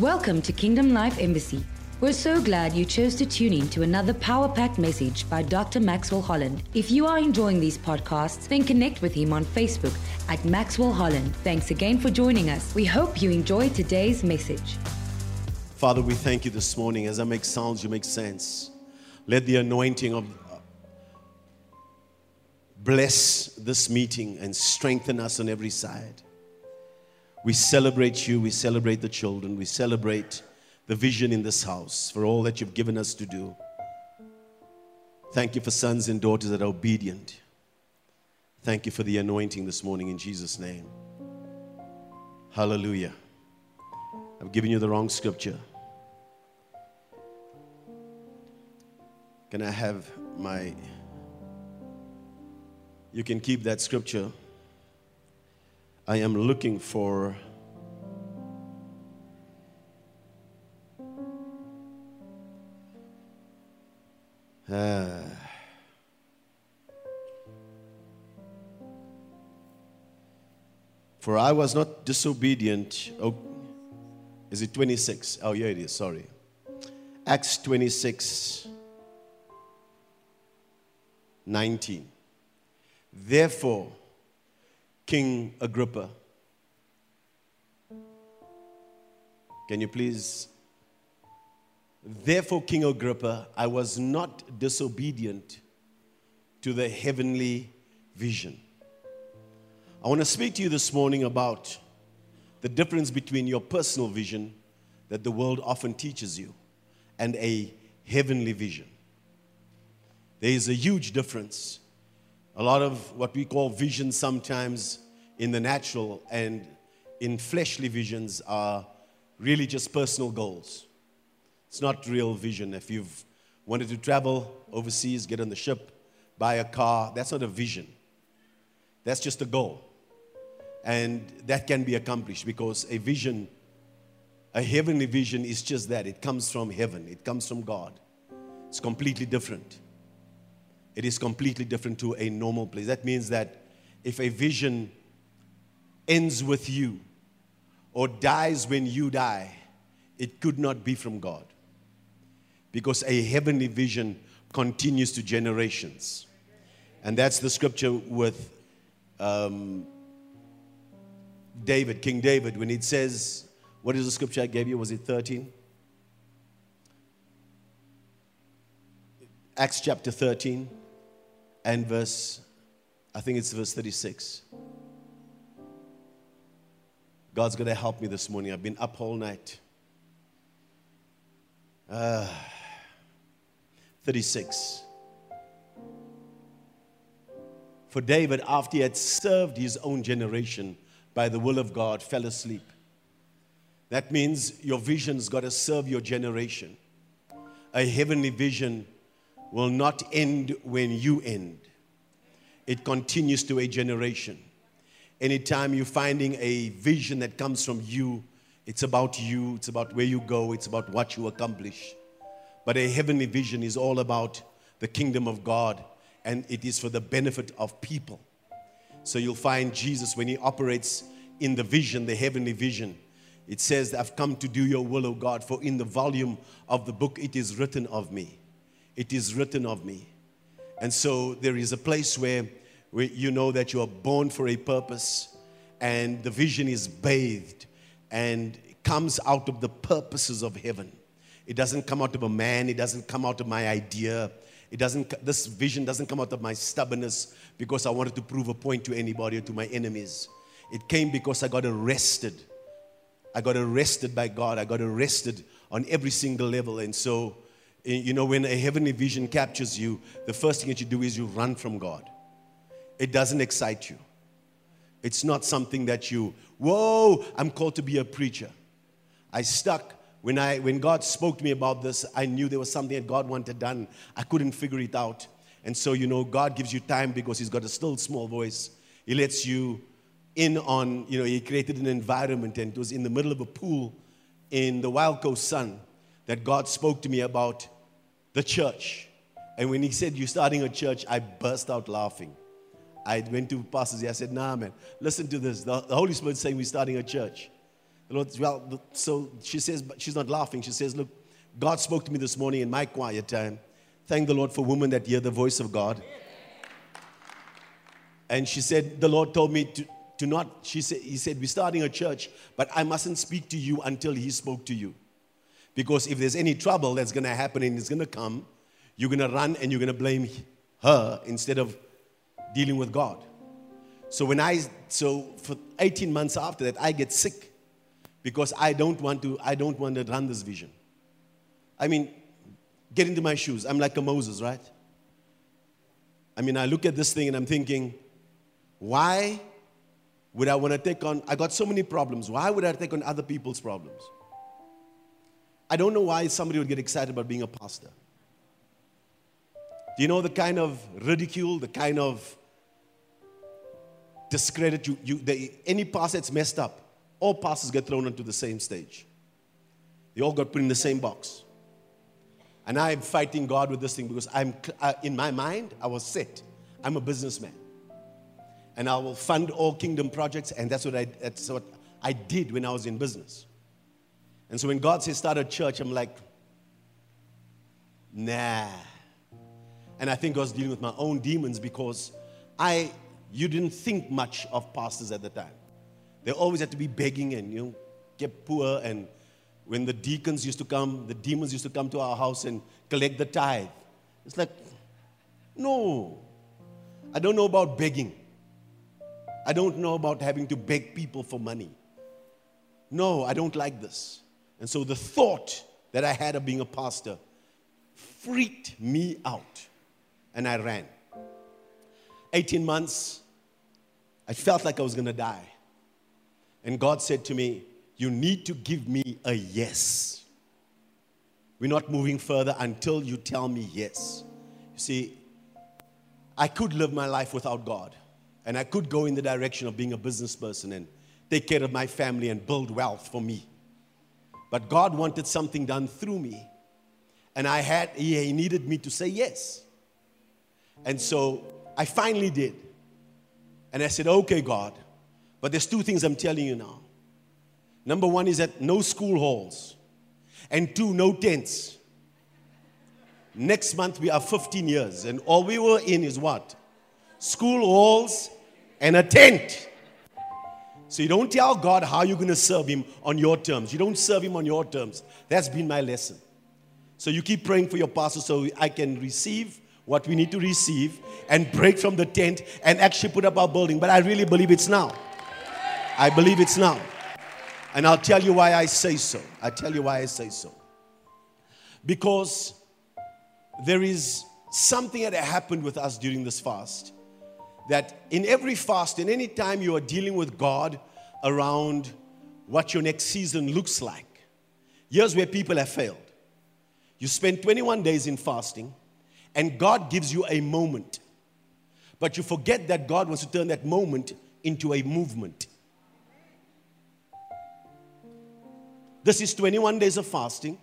Welcome to Kingdom Life Embassy. We're so glad you chose to tune in to another power packed message by Dr. Maxwell Holland. If you are enjoying these podcasts, then connect with him on Facebook at Maxwell Holland. Thanks again for joining us. We hope you enjoy today's message. Father, we thank you this morning. As I make sounds, you make sense. Let the anointing of uh, bless this meeting and strengthen us on every side. We celebrate you, we celebrate the children, we celebrate the vision in this house for all that you've given us to do. Thank you for sons and daughters that are obedient. Thank you for the anointing this morning in Jesus' name. Hallelujah. I've given you the wrong scripture. Can I have my. You can keep that scripture. I am looking for uh, for I was not disobedient. Oh, is it 26? Oh, yeah, it is. Sorry. Acts 26 19. Therefore, King Agrippa. Can you please? Therefore, King Agrippa, I was not disobedient to the heavenly vision. I want to speak to you this morning about the difference between your personal vision that the world often teaches you and a heavenly vision. There is a huge difference a lot of what we call visions sometimes in the natural and in fleshly visions are really just personal goals. It's not real vision. If you've wanted to travel overseas, get on the ship, buy a car, that's not a vision. That's just a goal. And that can be accomplished because a vision, a heavenly vision, is just that. It comes from heaven, it comes from God. It's completely different it is completely different to a normal place. That means that if a vision ends with you or dies when you die, it could not be from God. Because a heavenly vision continues to generations. And that's the scripture with um, David, King David, when it says, what is the scripture I gave you? Was it 13? Acts chapter 13 and verse, I think it's verse 36. God's going to help me this morning. I've been up all night. Uh, 36. For David, after he had served his own generation by the will of God, fell asleep. That means your vision's got to serve your generation. A heavenly vision will not end when you end, it continues to a generation. Anytime you're finding a vision that comes from you, it's about you, it's about where you go, it's about what you accomplish. But a heavenly vision is all about the kingdom of God and it is for the benefit of people. So you'll find Jesus when he operates in the vision, the heavenly vision. It says, I've come to do your will, O God, for in the volume of the book it is written of me it is written of me. And so there is a place where, you know that you are born for a purpose and the vision is bathed and comes out of the purposes of heaven. It doesn't come out of a man, it doesn't come out of my idea. It doesn't this vision doesn't come out of my stubbornness because I wanted to prove a point to anybody or to my enemies. It came because I got arrested. I got arrested by God. I got arrested on every single level. And so Eh, you know, when a heavenly vision captures you, the first thing that you do is you run from God. It doesn't excite you. It's not something that you, whoa, I'm called to be a preacher. I stuck when I when God spoke to me about this, I knew there was something that God wanted done. I couldn't figure it out. And so, you know, God gives you time because He's got a still small voice. He lets you in on, you know, He created an environment and it was in the middle of a pool in the Wild Coast Sun that God spoke to me about the church. And when he said, You're starting a church, I burst out laughing. I went to pastors. I said, Nah, man, listen to this. The, Holy Spirit saying we're starting a church. The Lord, well, so she says, but she's not laughing. She says, Look, God spoke to me this morning in my quiet time. Thank the Lord for women that hear the voice of God. And she said, The Lord told me to, to not, she said, He said, We're starting a church, but I mustn't speak to you until He spoke to you. Because if there's any trouble that's going to happen and it's going to come, you're going to run and you're going to blame her instead of dealing with God. So when I so for 18 months after that I get sick because I don't want to I don't want to run this vision. I mean, get into my shoes. I'm like a Moses, right? I mean, I look at this thing and I'm thinking, why would I want to take on I got so many problems. Why would I take on other people's problems? I don't know why somebody would get excited about being a pastor. Do you know the kind of ridicule, the kind of discredit you, you the, any pastor that's messed up, all pastors get thrown onto the same stage. They all got put in the same box. And I'm fighting God with this thing because I'm, uh, in my mind, I was set. I'm a businessman. And I will fund all kingdom projects, and that's what I, that's what I did when I was in business. And so when God says start a church, I'm like, nah. And I think I was dealing with my own demons because I, you didn't think much of pastors at the time. They always had to be begging and, you know, get poor. And when the deacons used to come, the demons used to come to our house and collect the tithe. It's like, no, I don't know about begging. I don't know about having to beg people for money. No, I don't like this. And so the thought that I had of being a pastor freaked me out and I ran. 18 months, I felt like I was going to die. And God said to me, You need to give me a yes. We're not moving further until you tell me yes. You see, I could live my life without God, and I could go in the direction of being a business person and take care of my family and build wealth for me. But God wanted something done through me, and I had, He needed me to say yes. And so I finally did. And I said, okay, God. But there's two things I'm telling you now. Number one is that no school halls, and two, no tents. Next month we are 15 years, and all we were in is what? School halls and a tent. So you don't tell God how you're going to serve Him on your terms. You don't serve Him on your terms. That's been my lesson. So you keep praying for your pastor so I can receive what we need to receive and break from the tent and actually put up our building. But I really believe it's now. I believe it's now. And I'll tell you why I say so. I'll tell you why I say so. Because there is something that happened with us during this fast. That in every fast, in any time you are dealing with God around what your next season looks like, here's where people have failed. You spend 21 days in fasting and God gives you a moment. But you forget that God wants to turn that moment into a movement. This is 21 days of fasting.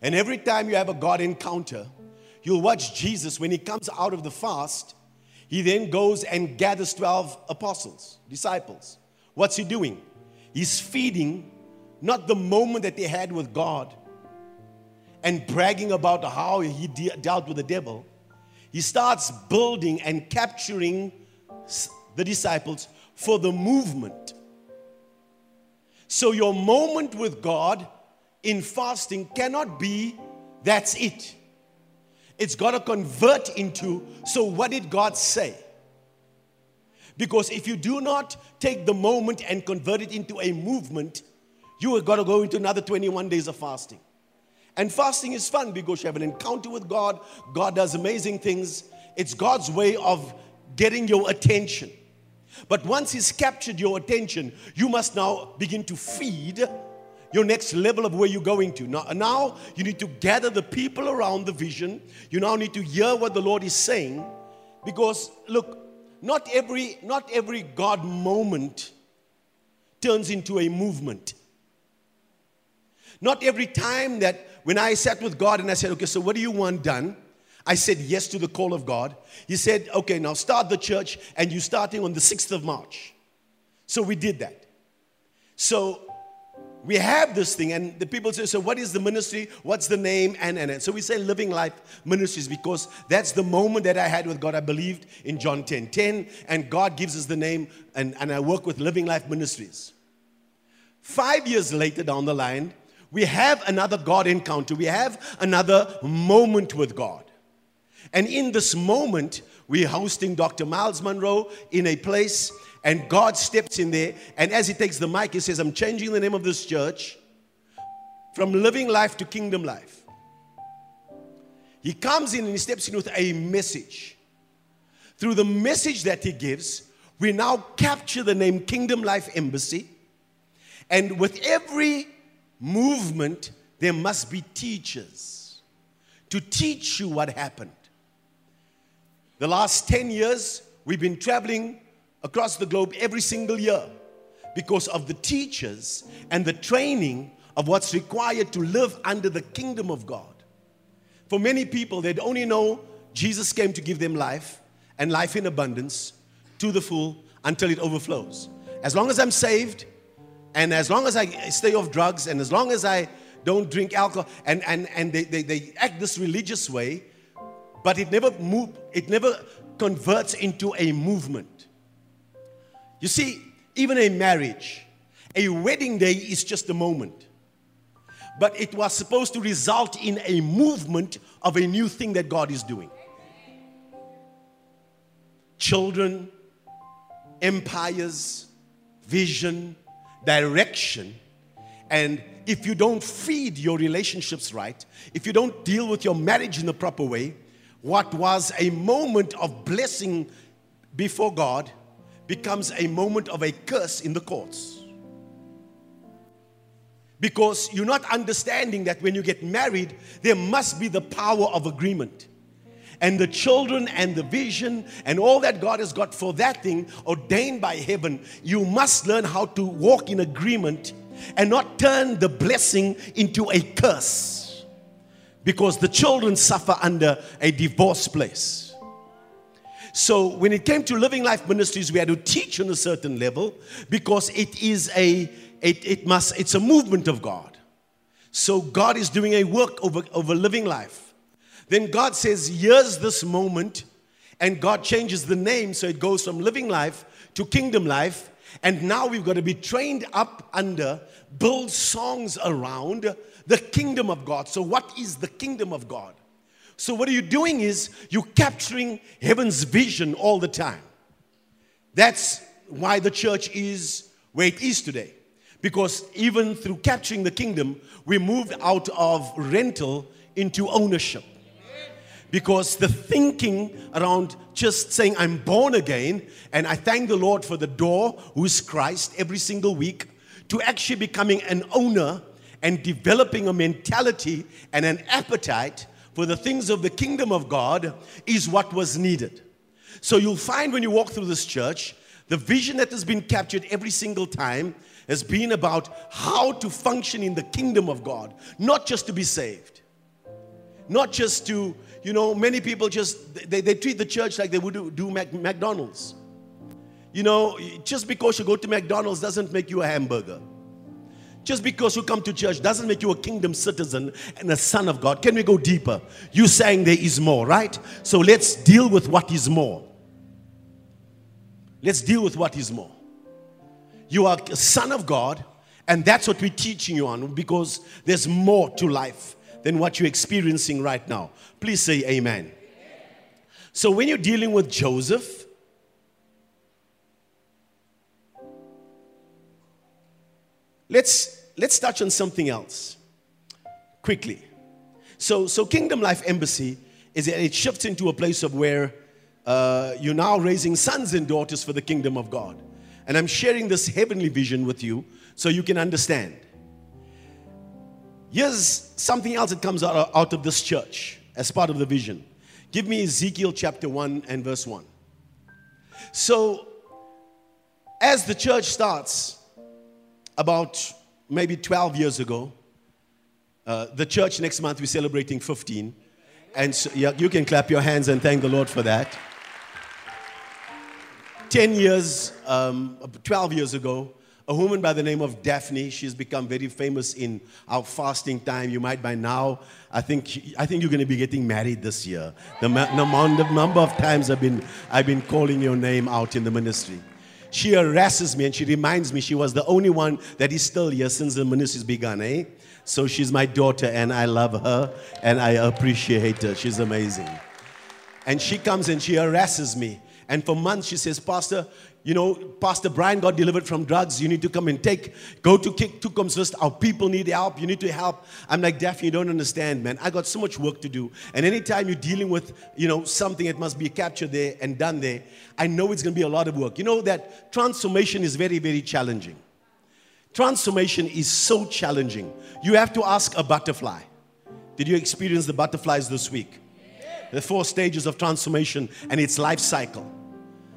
And every time you have a God encounter, you'll watch Jesus when he comes out of the fast. He then goes and gathers 12 apostles, disciples. What's he doing? He's feeding not the moment that they had with God, and bragging about how he de- dealt with the devil, he starts building and capturing the disciples for the movement. So, your moment with God in fasting cannot be that's it. It's got to convert into so, what did God say? Because if you do not take the moment and convert it into a movement, you are got to go into another 21 days of fasting. And fasting is fun because you have an encounter with God. God does amazing things. It's God's way of getting your attention. But once He's captured your attention, you must now begin to feed your next level of where you're going to. Now, now you need to gather the people around the vision. You now need to hear what the Lord is saying. Because look, not every not every God moment turns into a movement. Not every time that when I sat with God and I said, okay, so what do you want done? I said yes to the call of God. He said, okay, now start the church, and you're starting on the 6th of March. So we did that. So we have this thing, and the people say, So, what is the ministry? What's the name? And, and, and. So, we say Living Life Ministries because that's the moment that I had with God. I believed in John 10 10, and God gives us the name, and, and I work with Living Life Ministries. Five years later down the line, we have another God encounter. We have another moment with God. And in this moment, we're hosting Dr. Myles Munroe in a place and God steps in there, and as he takes the mic, he says, I'm changing the name of this church from living life to kingdom life. He comes in and he steps in with a message. Through the message that he gives, we now capture the name Kingdom Life Embassy. And with every movement, there must be teachers to teach you what happened. The last 10 years, we've been traveling across the globe every single year because of the teachers and the training of what's required to live under the kingdom of God. For many people, they'd only know Jesus came to give them life and life in abundance to the full until it overflows. As long as I'm saved, and as long as I stay off drugs, and as long as I don't drink alcohol, and, and, and they, they, they act this religious way, but it never move, it never converts into a movement. You see, even a marriage, a wedding day is just a moment. But it was supposed to result in a movement of a new thing that God is doing. Children, empires, vision, direction. And if you don't feed your relationships right, if you don't deal with your marriage in the proper way, what was a moment of blessing before God becomes a moment of a curse in the courts. Because you're not understanding that when you get married, there must be the power of agreement. And the children and the vision and all that God has got for that thing ordained by heaven, you must learn how to walk in agreement and not turn the blessing into a curse. Because the children suffer under a divorce place. So when it came to Living Life Ministries, we had to teach on a certain level because it is a it, it must it's a movement of God. So God is doing a work over, over living life. Then God says, here's this moment, and God changes the name so it goes from living life to kingdom life. And now we've got to be trained up under, build songs around the kingdom of God. So, what is the kingdom of God? So, what are you doing is you're capturing heaven's vision all the time. That's why the church is where it is today. Because even through capturing the kingdom, we moved out of rental into ownership. Because the thinking around just saying, I'm born again, and I thank the Lord for the door, who is Christ, every single week, to actually becoming an owner and developing a mentality and an appetite for the things of the kingdom of God is what was needed. So you'll find when you walk through this church, the vision that has been captured every single time has been about how to function in the kingdom of God, not just to be saved. Not just to, you know, many people just, they, they treat the church like they would do, do Mac, McDonald's. You know, just because you go to McDonald's doesn't make you a hamburger. Just because you come to church doesn't make you a kingdom citizen and a son of God. Can we go deeper? You saying there is more, right? So let's deal with what is more. Let's deal with what is more. You are a son of God, and that's what we're teaching you on because there's more to life than what you're experiencing right now. Please say amen. So when you're dealing with Joseph, Let's let's touch on something else quickly. So so Kingdom Life Embassy is it shifts into a place of where uh, you're now raising sons and daughters for the kingdom of God. And I'm sharing this heavenly vision with you so you can understand. Here's something else that comes out, out of this church as part of the vision. Give me Ezekiel chapter 1 and verse 1. So, as the church starts, about maybe 12 years ago, uh, the church next month we're celebrating 15. And so, yeah, you can clap your hands and thank the Lord for that. 10 years, um, 12 years ago, a woman by the name of Daphne. She's become very famous in our fasting time. You might by now, I think, I think you're going to be getting married this year. The, the number of times I've been, I've been calling your name out in the ministry. She harasses me and she reminds me she was the only one that is still here since the ministry's begun, eh? So she's my daughter and I love her and I appreciate her. She's amazing. And she comes and she harasses me. And for months she says, Pastor, you know, Pastor Brian got delivered from drugs. You need to come and take, go to Kick Tukum's first. Our people need help. You need to help. I'm like, Daphne, you don't understand, man. I got so much work to do. And anytime you're dealing with, you know, something that must be captured there and done there, I know it's going to be a lot of work. You know that transformation is very, very challenging. Transformation is so challenging. You have to ask a butterfly. Did you experience the butterflies this week? The four stages of transformation and its life cycle.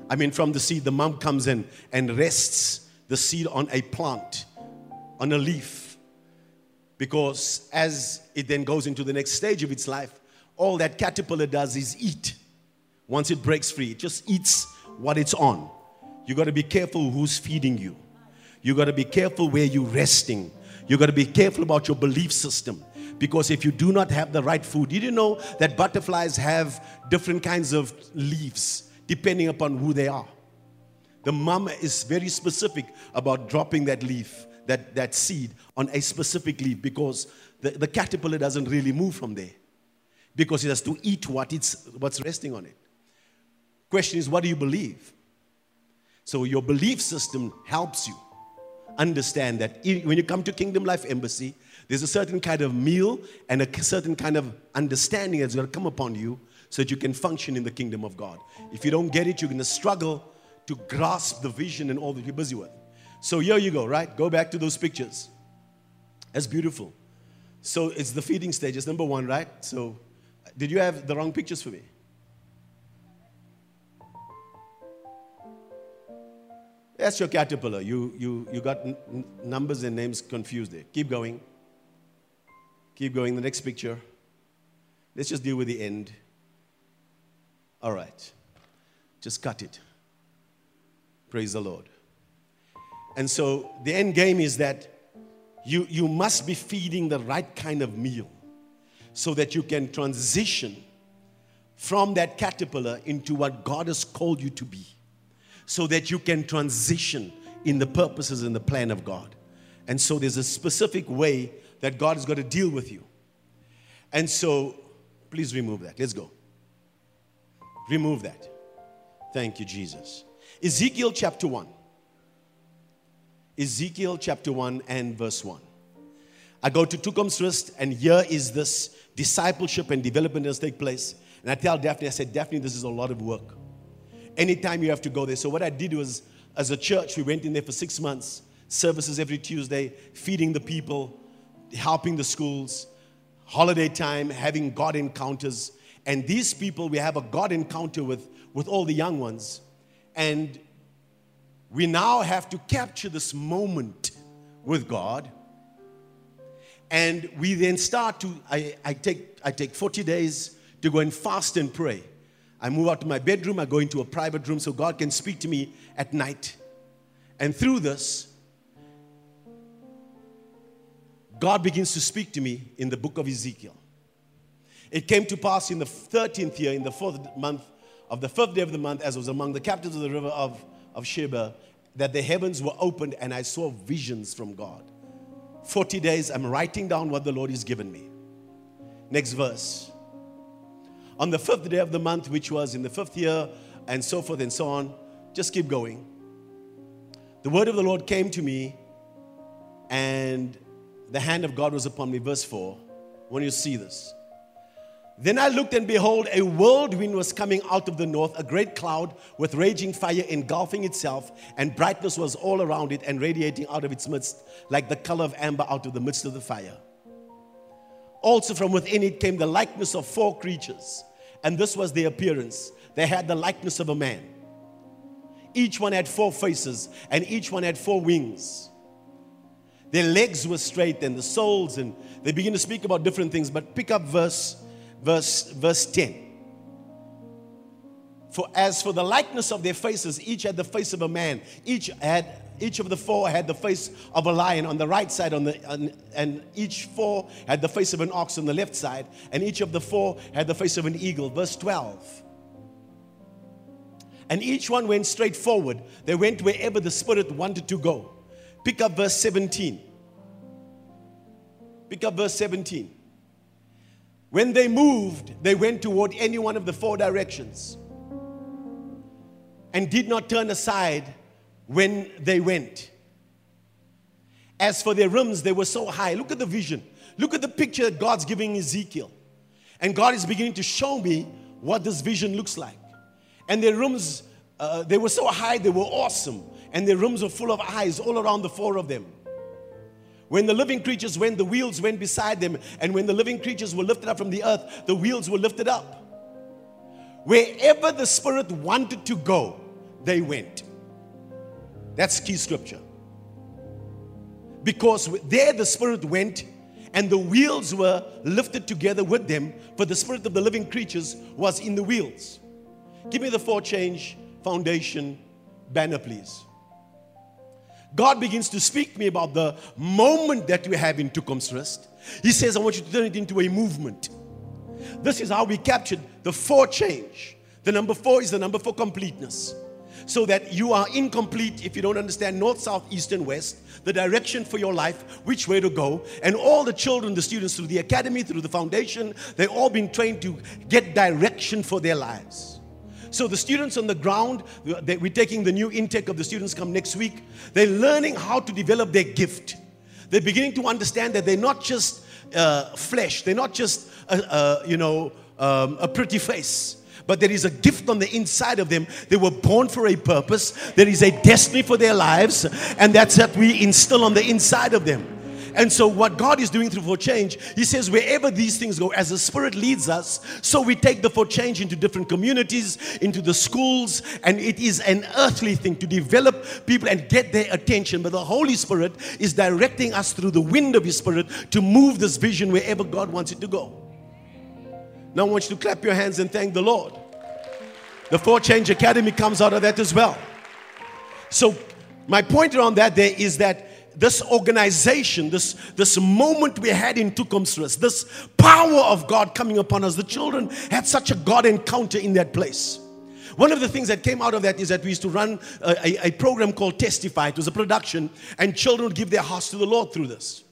I mean, from the seed, the mom comes in and rests the seed on a plant, on a leaf. Because as it then goes into the next stage of its life, all that caterpillar does is eat. Once it breaks free, it just eats what it's on. You got to be careful who's feeding you. You got to be careful where you're resting. You got to be careful about your belief system. Because if you do not have the right food, did you know that butterflies have different kinds of leaves depending upon who they are? The mom is very specific about dropping that leaf, that, that seed, on a specific leaf because the, the caterpillar doesn't really move from there because it has to eat what it's, what's resting on it. Question is, what do you believe? So your belief system helps you understand that when you come to Kingdom Life Embassy, there's a certain kind of meal and a certain kind of understanding that's going to come upon you so that you can function in the kingdom of God. If you don't get it, you're going to struggle to grasp the vision and all that you're busy with. So here you go, right? Go back to those pictures. That's beautiful. So it's the feeding stage. It's number one, right? So did you have the wrong pictures for me? That's your caterpillar. You, you, you got n- numbers and names confused there. Keep going. Keep going. The next picture. Let's just deal with the end. All right. Just cut it. Praise the Lord. And so the end game is that you, you must be feeding the right kind of meal so that you can transition from that caterpillar into what God has called you to be so that you can transition in the purposes and the plan of God. And so there's a specific way that God is going to deal with you. And so please remove that. Let's go. Remove that. Thank you, Jesus. Ezekiel chapter 1. Ezekiel chapter 1 and verse 1. I go to Toekomsrus, and here is this discipleship and development that take place. And I tell Daphne, I said, Daphne, this is a lot of work anytime you have to go there. So what I did was, as a church, we went in there for six months, services every Tuesday, feeding the people, helping the schools, holiday time, having God encounters. And these people, we have a God encounter with, with all the young ones. And we now have to capture this moment with God. And we then start to, I, I, take, I take 40 days to go and fast and pray. I move out to my bedroom, I go into a private room so God can speak to me at night. And through this, God begins to speak to me in the book of Ezekiel. It came to pass in the 13th year, in the fourth month of the fifth day of the month, as was among the captains of the river of, of Sheba, that the heavens were opened and I saw visions from God. 40 days, I'm writing down what the Lord has given me. Next verse on the fifth day of the month, which was in the fifth year, and so forth and so on. Just keep going. The word of the Lord came to me, and the hand of God was upon me. Verse 4. When you see this. Then I looked, and behold, a whirlwind was coming out of the north, a great cloud with raging fire engulfing itself, and brightness was all around it and radiating out of its midst, like the color of amber out of the midst of the fire. Also, from within it came the likeness of four creatures, and this was their appearance. They had the likeness of a man. Each one had four faces, and each one had four wings. Their legs were straight, and the soles, and they begin to speak about different things. But pick up verse, verse, verse 10. For as for the likeness of their faces, each had the face of a man. Each had each of the four had the face of a lion on the right side, on the and each four had the face of an ox on the left side, and each of the four had the face of an eagle. Verse 12. And each one went straight forward. They went wherever the Spirit wanted to go. Pick up verse 17. Pick up verse 17. When they moved, they went toward any one of the four directions and did not turn aside when they went. As for their rooms, they were so high. Look at the vision. Look at the picture that God's giving Ezekiel. And God is beginning to show me what this vision looks like. And their rooms, uh, they were so high, they were awesome. And their rooms were full of eyes all around the four of them. When the living creatures went, the wheels went beside them. And when the living creatures were lifted up from the earth, the wheels were lifted up. Wherever the Spirit wanted to go, they went. That's key scripture. Because there the Spirit went and the wheels were lifted together with them, for the Spirit of the living creatures was in the wheels. Give me the four change foundation banner, please. God begins to speak to me about the moment that we have in Toekomsrus. He says, I want you to turn it into a movement. This is how we captured the four change. The number four is the number for completeness so that you are incomplete if you don't understand north, south, east, and west, the direction for your life, which way to go. And all the children, the students through the academy, through the foundation, they've all been trained to get direction for their lives. So the students on the ground, we're taking the new intake of the students come next week. They're learning how to develop their gift. They're beginning to understand that they're not just uh, flesh. They're not just you know um, a pretty face but there is a gift on the inside of them. They were born for a purpose, there is a destiny for their lives, and that's what we instill on the inside of them. And so, what God is doing through For Change, He says, wherever these things go, as the Spirit leads us, so we take the For Change into different communities, into the schools, and it is an earthly thing to develop people and get their attention. But the Holy Spirit is directing us through the wind of His Spirit to move this vision wherever God wants it to go. Now I want you to clap your hands and thank the Lord. The For Change Academy comes out of that as well. So, my point around that there is that this organization, this, this moment we had in Toekomsrus, this power of God coming upon us, the children had such a God encounter in that place. One of the things that came out of that is that we used to run a, a, a program called Testify. It was a production, and children would give their hearts to the Lord through this.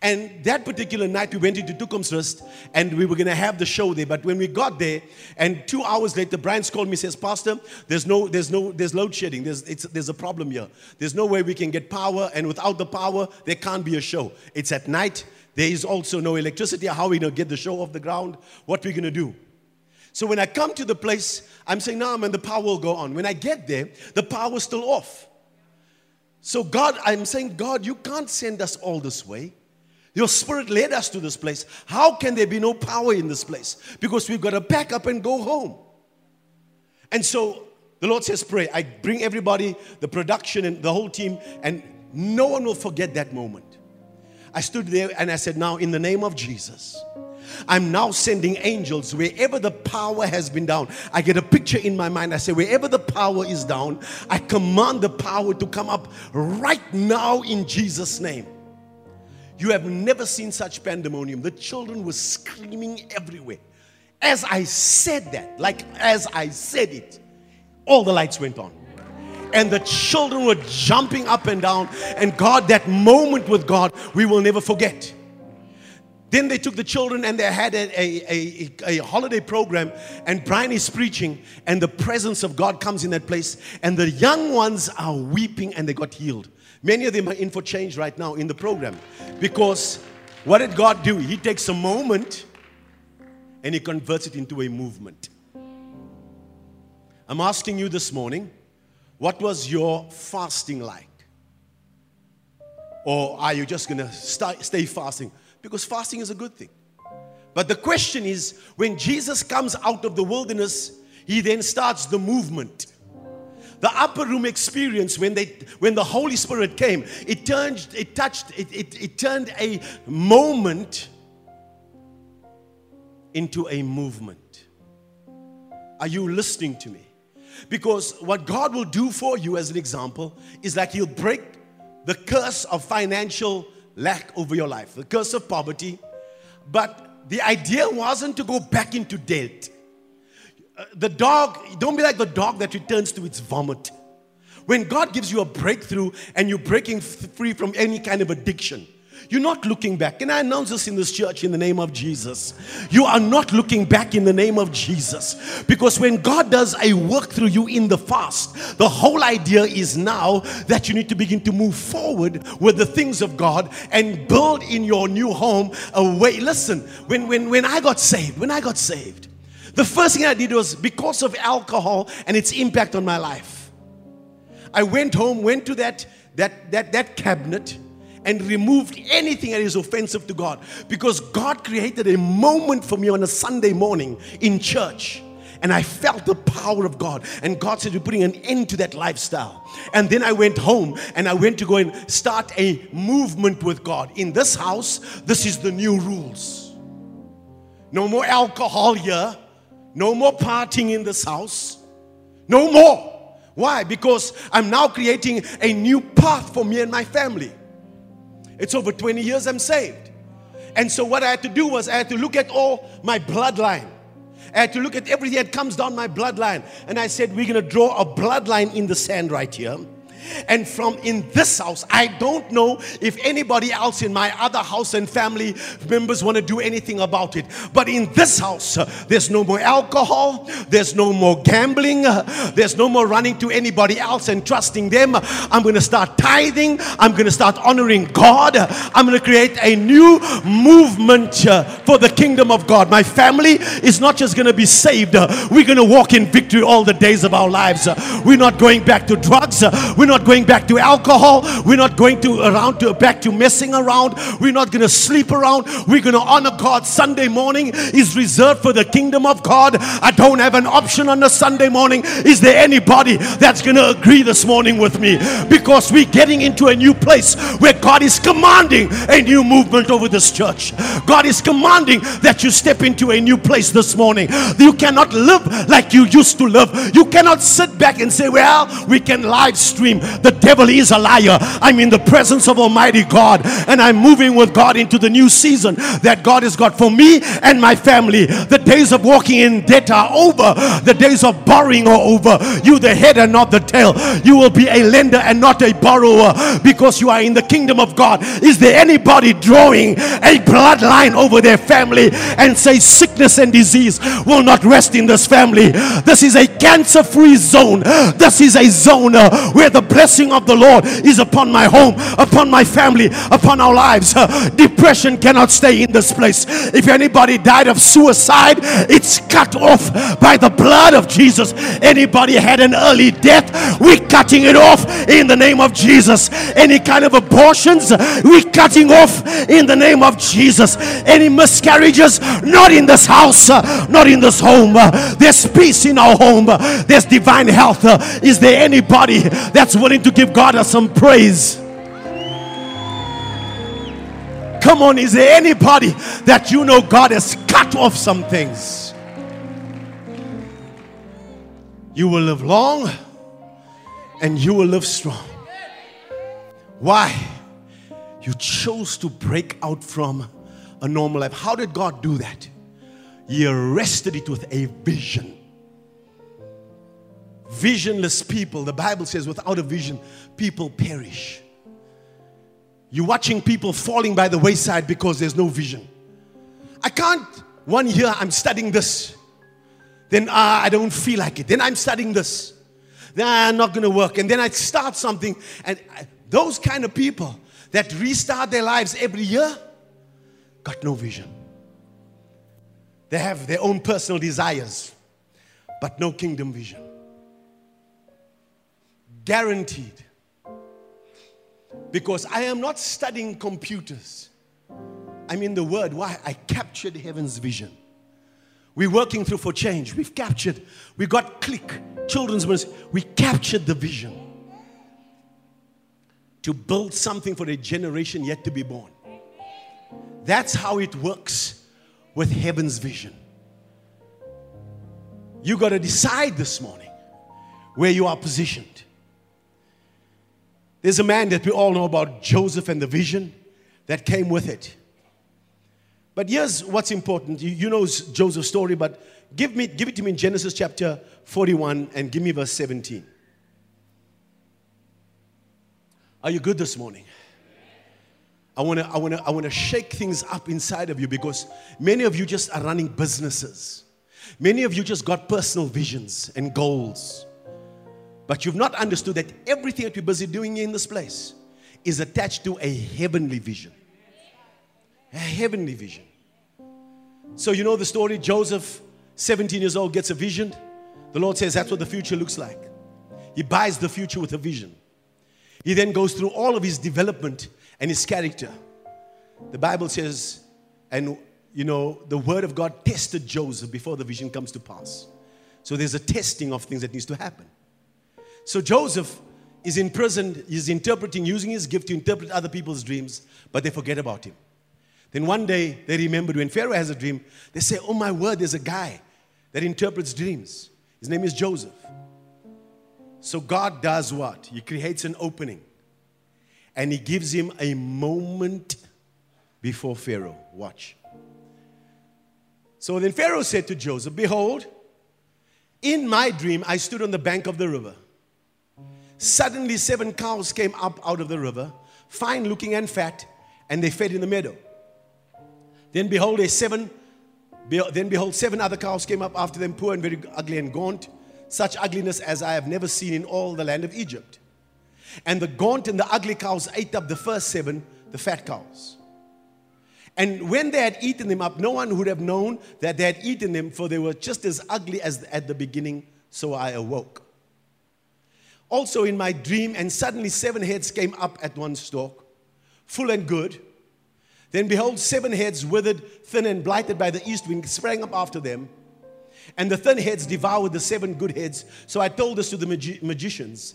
And that particular night, we went into Toekomsrus and we were going to have the show there. But when we got there, and two hours later, Brian's called me says, Pastor, there's no, there's no, there's load shedding. There's, it's, there's a problem here. There's no way we can get power, and without the power, there can't be a show. It's at night. There is also no electricity. How are we going to get the show off the ground? What are we going to do? So when I come to the place, I'm saying, no, man, the power will go on. When I get there, the power's still off. So God, I'm saying, God, you can't send us all this way. Your spirit led us to this place. How can there be no power in this place? Because we've got to pack up and go home. And so the Lord says, Pray. I bring everybody, the production and the whole team, and no one will forget that moment. I stood there and I said, Now, in the name of Jesus, I'm now sending angels wherever the power has been down. I get a picture in my mind. I say, wherever the power is down, I command the power to come up right now in Jesus' name. You have never seen such pandemonium. The children were screaming everywhere. As I said that, like as I said it, all the lights went on. And the children were jumping up and down. And God, that moment with God, we will never forget. Then they took the children and they had a, a, a, a, holiday program, and Brian is preaching, and the presence of God comes in that place, and the young ones are weeping and they got healed. Many of them are in for change right now in the program because what did God do? He takes a moment and He converts it into a movement. I'm asking you this morning, what was your fasting like? Or are you just going to stay fasting? Because fasting is a good thing. But the question is when Jesus comes out of the wilderness, he then starts the movement the upper room experience when they when the holy spirit came it turned it touched it, it, it turned a moment into a movement are you listening to me Because what God will do for you, as an example, is like He'll break the curse of financial lack over your life, the curse of poverty. But the idea wasn't to go back into debt. Uh, the dog, don't be like the dog that returns to its vomit. When God gives you a breakthrough and you're breaking free from any kind of addiction, you're not looking back. Can I announce this in this church in the name of Jesus? You are not looking back in the name of Jesus. Because when God does a work through you in the fast, the whole idea is now that you need to begin to move forward with the things of God and build in your new home a way. Listen, when, when, when I got saved, when I got saved, the first thing I did was because of alcohol and its impact on my life. I went home, went to that, that, that, that cabinet and removed anything that is offensive to God. Because God created a moment for me on a Sunday morning in church. And I felt the power of God. And God said, We're putting an end to that lifestyle. And then I went home and I went to go and start a movement with God. In this house, this is the new rules. No more alcohol here. No more partying in this house. No more. Why? Because I'm now creating a new path for me and my family. It's over 20 years I'm saved. And so what I had to do was I had to look at all my bloodline. I had to look at everything that comes down my bloodline. And I said, we're going to draw a bloodline in the sand right here. And from in this house, I don't know if anybody else in my other house and family members want to do anything about it. But in this house, uh, there's no more alcohol, there's no more gambling, uh, there's no more running to anybody else and trusting them. I'm going to start tithing, I'm going to start honoring God, I'm going to create a new movement uh, for the kingdom of God. My family is not just going to be saved, we're going to walk in victory all the days of our lives. We're not going back to drugs, we're not going back to alcohol. We're not going to around to back to messing around. We're not going to sleep around. We're going to honor God. Sunday morning is reserved for the kingdom of God. I don't have an option on a Sunday morning. Is there anybody that's going to agree this morning with me? Because we're getting into a new place where God is commanding a new movement over this church. God is commanding that you step into a new place this morning. You cannot live like you used to live. You cannot sit back and say, Well, we can live stream the devil is a liar. I'm in the presence of Almighty God and I'm moving with God into the new season that God has got for me and my family. The days of walking in debt are over, the days of borrowing are over. You, the head and not the tail, you will be a lender and not a borrower because you are in the kingdom of God. Is there anybody drawing a bloodline over their family and say sickness and disease will not rest in this family? This is a cancer free zone. This is a zone uh, where the blessing of the Lord is upon my home, upon my family, upon our lives. Uh, depression cannot stay in this place. If anybody died of suicide, it's cut off by the blood of Jesus. Anybody had an early death, we're cutting it off in the name of Jesus. Any kind of abortions, we're cutting off in the name of Jesus. Any miscarriages, not in this house, uh, not in this home. Uh, there's peace in our home, there's divine health. Is there anybody that's willing to give God some praise. Come on, is there anybody that you know God has cut off some things? You will live long and you will live strong. Why? You chose to break out from a normal life. How did God do that? He arrested it with a vision. Visionless people, the Bible says, without a vision, people perish. You're watching people falling by the wayside because there's no vision. I can't, one year I'm studying this, then uh, I don't feel like it. Then I'm studying this, then I'm not going to work. And then I start something. And I, those kind of people that restart their lives every year got no vision. They have their own personal desires, but no kingdom vision. Guaranteed. Because I am not studying computers. I'm in the Word. Why? I captured heaven's vision. We're working through for change. We've captured, we got click, children's ministry. We captured the vision to build something for a generation yet to be born. That's how it works with heaven's vision. You got to decide this morning where you are positioned. There's a man that we all know about, Joseph, and the vision that came with it. But here's what's important. You, you know Joseph's story, but give, me, give it to me in Genesis chapter 41 and give me verse 17. Are you good this morning? I want to I want to I want to shake things up inside of you because many of you just are running businesses. Many of you just got personal visions and goals. But you've not understood that everything that we're busy doing in this place is attached to a heavenly vision. A heavenly vision. So, you know the story Joseph, 17 years old, gets a vision. The Lord says that's what the future looks like. He buys the future with a vision. He then goes through all of his development and his character. The Bible says, and you know, the word of God tested Joseph before the vision comes to pass. So there's a testing of things that needs to happen. So Joseph is in prison, he's interpreting, using his gift to interpret other people's dreams, but they forget about him. Then one day they remembered when Pharaoh has a dream, they say, Oh my word, there's a guy that interprets dreams. His name is Joseph. So God does what? He creates an opening and he gives him a moment before Pharaoh. Watch. So then Pharaoh said to Joseph, Behold, in my dream I stood on the bank of the river. Suddenly, seven cows came up out of the river, fine looking and fat, and they fed in the meadow. Then behold, a seven, then behold, seven other cows came up after them, poor and very ugly and gaunt, such ugliness as I have never seen in all the land of Egypt. And the gaunt and the ugly cows ate up the first seven, the fat cows. And when they had eaten them up, no one would have known that they had eaten them, for they were just as ugly as at the beginning. So I awoke. Also in my dream, and suddenly seven heads came up at one stalk, full and good. Then behold, seven heads withered, thin, and blighted by the east wind sprang up after them. And the thin heads devoured the seven good heads. So I told this to the magi- magicians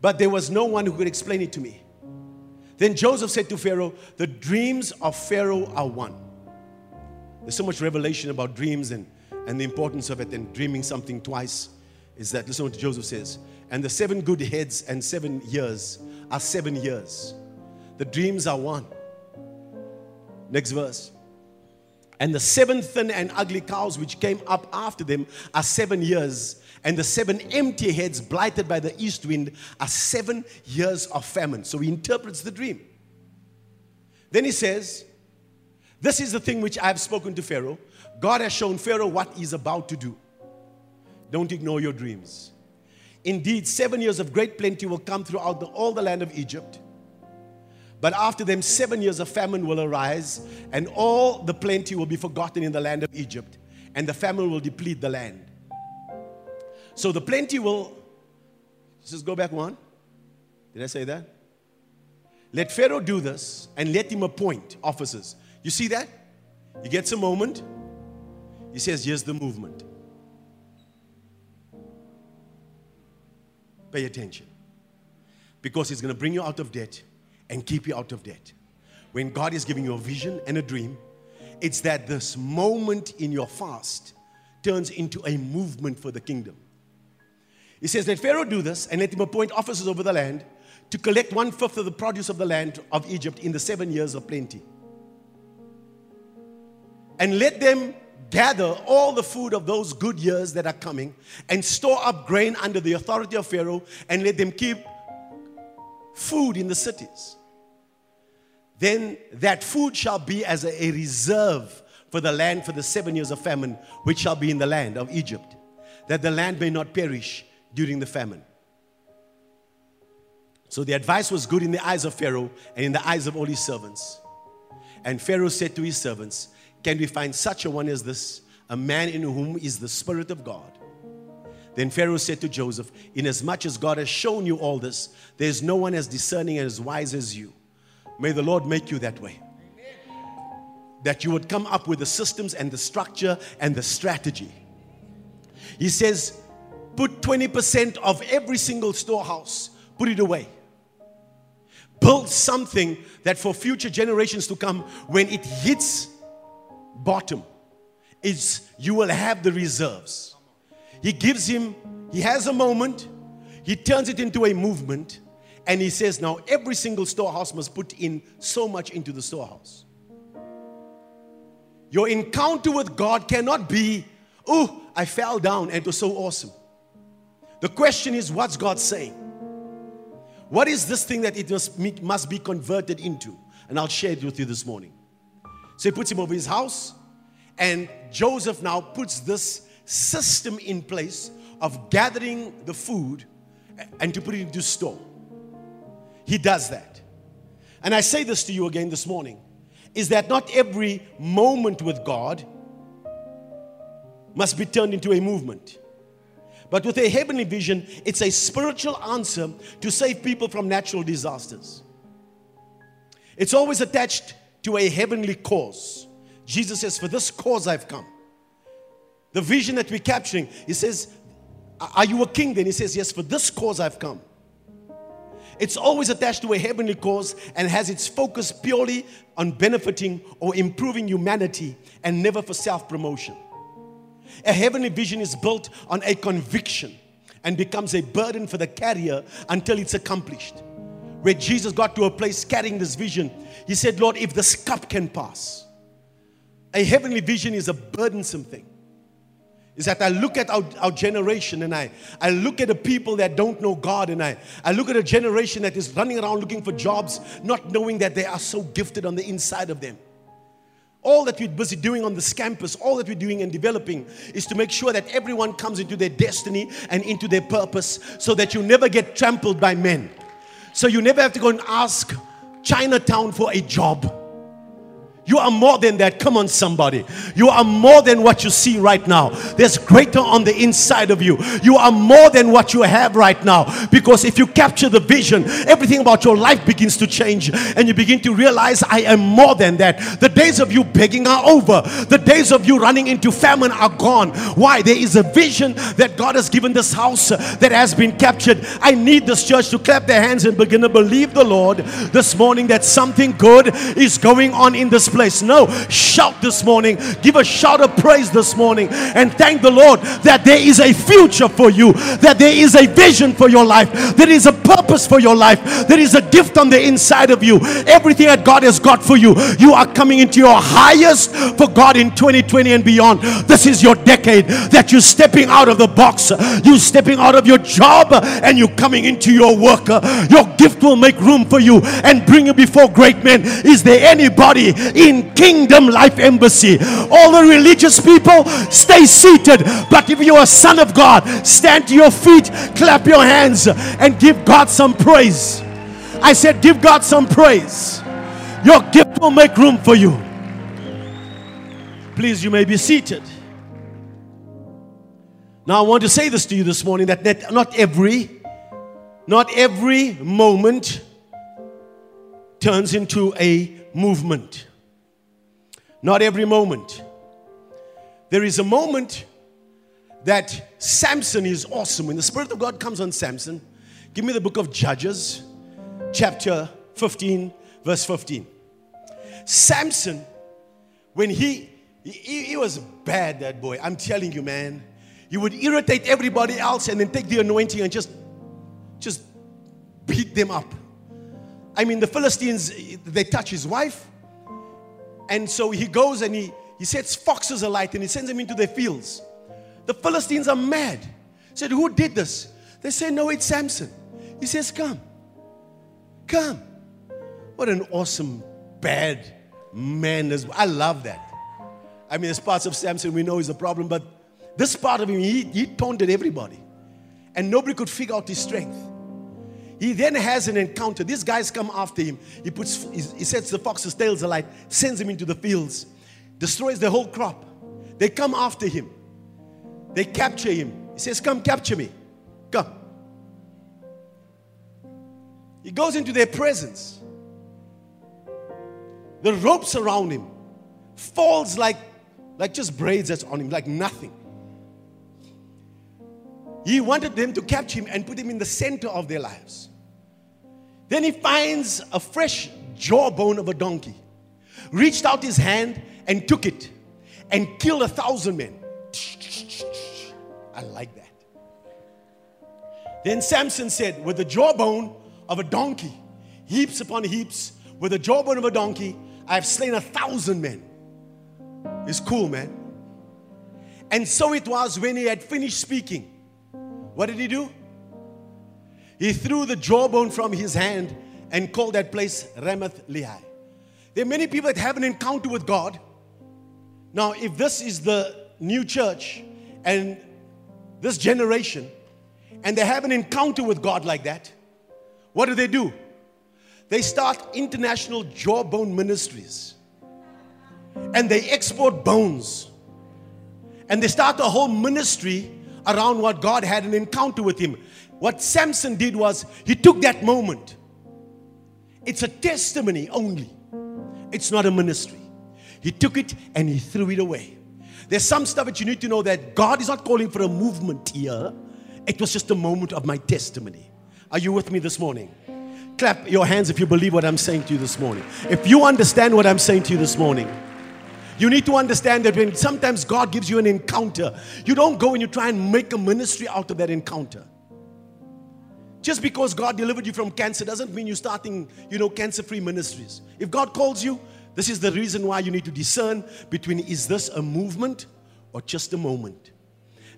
but there was no one who could explain it to me. Then Joseph said to Pharaoh, The dreams of Pharaoh are one. There's so much revelation about dreams and, and the importance of it and dreaming something twice. Is that, listen to what Joseph says. And the seven good heads and seven years are seven years. The dreams are one. Next verse. And the seven thin and ugly cows which came up after them are seven years and the seven empty heads blighted by the east wind are seven years of famine. So he interprets the dream. Then he says, This is the thing which I have spoken to Pharaoh. God has shown Pharaoh what he's about to do. Don't ignore your dreams. Indeed, seven years of great plenty will come throughout the, all the land of Egypt. But after them, seven years of famine will arise, and all the plenty will be forgotten in the land of Egypt, and the famine will deplete the land. So the plenty will, just go back one. Did I say that? Let Pharaoh do this and let him appoint officers. You see that? He gets a moment. He says, Here's the movement. Pay attention. Because he's going to bring you out of debt and keep you out of debt. When God is giving you a vision and a dream, it's that this moment in your fast turns into a movement for the kingdom. He says, Let Pharaoh do this and let him appoint officers over the land to collect one fifth of the produce of the land of Egypt in the seven years of plenty. And let them gather all the food of those good years that are coming and store up grain under the authority of Pharaoh and let them keep food in the cities. Then that food shall be as a, reserve for the land for the seven years of famine, which shall be in the land of Egypt, that the land may not perish during the famine. So the advice was good in the eyes of Pharaoh and in the eyes of all his servants. And Pharaoh said to his servants, Can we find such a one as this, a man in whom is the Spirit of God? Then Pharaoh said to Joseph, Inasmuch as God has shown you all this, there is no one as discerning and as wise as you. May the Lord make you that way. That you would come up with the systems and the structure and the strategy. He says, Put 20% of every single storehouse, put it away. Build something that for future generations to come, when it hits bottom, is you will have the reserves. He gives him, he has a moment he turns it into a movement and he says, Now every single storehouse must put in so much into the storehouse. Your encounter with God cannot be, Oh, I fell down and it was so awesome. The question is, what's God saying? What is this thing that it must, must be converted into? And I'll share it with you this morning. So he puts him over his house, and Joseph now puts this system in place of gathering the food and to put it into store. He does that. And I say this to you again this morning is that not every moment with God must be turned into a movement. But with a heavenly vision, it's a spiritual answer to save people from natural disasters. It's always attached to a heavenly cause. Jesus says, For this cause I've come. The vision that we're capturing, he says, Are you a king? Then he says, Yes, for this cause I've come. It's always attached to a heavenly cause and has its focus purely on benefiting or improving humanity and never for self promotion. A heavenly vision is built on a conviction and becomes a burden for the carrier until it's accomplished. Where Jesus got to a place carrying this vision, he said, Lord, if this cup can pass. A heavenly vision is a burdensome thing. Is that I look at our, our generation and I, I look at the people that don't know God and I, I look at a generation that is running around looking for jobs, not knowing that they are so gifted on the inside of them all that we're busy doing on this campus, all that we're doing and developing is to make sure that everyone comes into their destiny and into their purpose so that you never get trampled by men. So you never have to go and ask Chinatown for a job. You are more than that. Come on, somebody. You are more than what you see right now. There's greater on the inside of you. You are more than what you have right now. Because if you capture the vision, everything about your life begins to change. And you begin to realize, I am more than that. The days of you begging are over. The days of you running into famine are gone. Why? There is a vision that God has given this house that has been captured. I need this church to clap their hands and begin to believe the Lord this morning that something good is going on in this place. No, shout this morning. Give a shout of praise this morning and thank the Lord that there is a future for you, that there is a vision for your life, there is a purpose for your life, there is a gift on the inside of you. Everything that God has got for you, you are coming into your highest for God in 2020 and beyond. This is your decade that you're stepping out of the box, you're stepping out of your job, and you're coming into your work. Your gift will make room for you and bring you before great men. Is there anybody in Kingdom Life Embassy. All the religious people, stay seated. But if you're a son of God, stand to your feet, clap your hands, and give God some praise. I said, give God some praise. Your gift will make room for you. Please, you may be seated. Now, I want to say this to you this morning that not every, not every moment turns into a movement. Not every moment. There is a moment that Samson is awesome. When the Spirit of God comes on Samson, give me the book of Judges, chapter 15, verse 15. Samson, when he, he, he was bad, that boy. I'm telling you, man. He would irritate everybody else and then take the anointing and just, just beat them up. I mean, the Philistines, they touch his wife, and so he goes and he, he sets foxes alight and he sends them into their fields. The Philistines are mad. Said, Who did this? They say, No, it's Samson. He says, Come. Come. What an awesome, bad man. I love that. I mean, there's parts of Samson we know is a problem, but this part of him, he, he taunted everybody. And nobody could figure out his strength. He then has an encounter. These guys come after him. He puts, he sets the fox's tails alight, sends him into the fields, destroys the whole crop. They come after him. They capture him. He says, Come capture me. Come. He goes into their presence. The ropes around him falls like, like just braids that's on him, like nothing. He wanted them to capture him and put him in the center of their lives. Then he finds a fresh jawbone of a donkey, reached out his hand and took it and killed a thousand men. I like that. Then Samson said, With the jawbone of a donkey, heaps upon heaps, with the jawbone of a donkey, I have slain a thousand men. It's cool, man. And so it was when he had finished speaking. What did he do? He threw the jawbone from his hand and called that place Ramath Lehi. There are many people that have an encounter with God. Now, if this is the new church and this generation, and they have an encounter with God like that, what do they do? They start international jawbone ministries and they export bones and they start a whole ministry around what God had an encounter with him. What Samson did was he took that moment. It's a testimony only, it's not a ministry. He took it and he threw it away. There's some stuff that you need to know that God is not calling for a movement here. It was just a moment of my testimony. Are you with me this morning? Clap your hands if you believe what I'm saying to you this morning. If you understand what I'm saying to you this morning. You need to understand that when sometimes God gives you an encounter, you don't go and you try and make a ministry out of that encounter. Just because God delivered you from cancer doesn't mean you're starting, you know, cancer-free ministries. If God calls you, this is the reason why you need to discern between is this a movement or just a moment.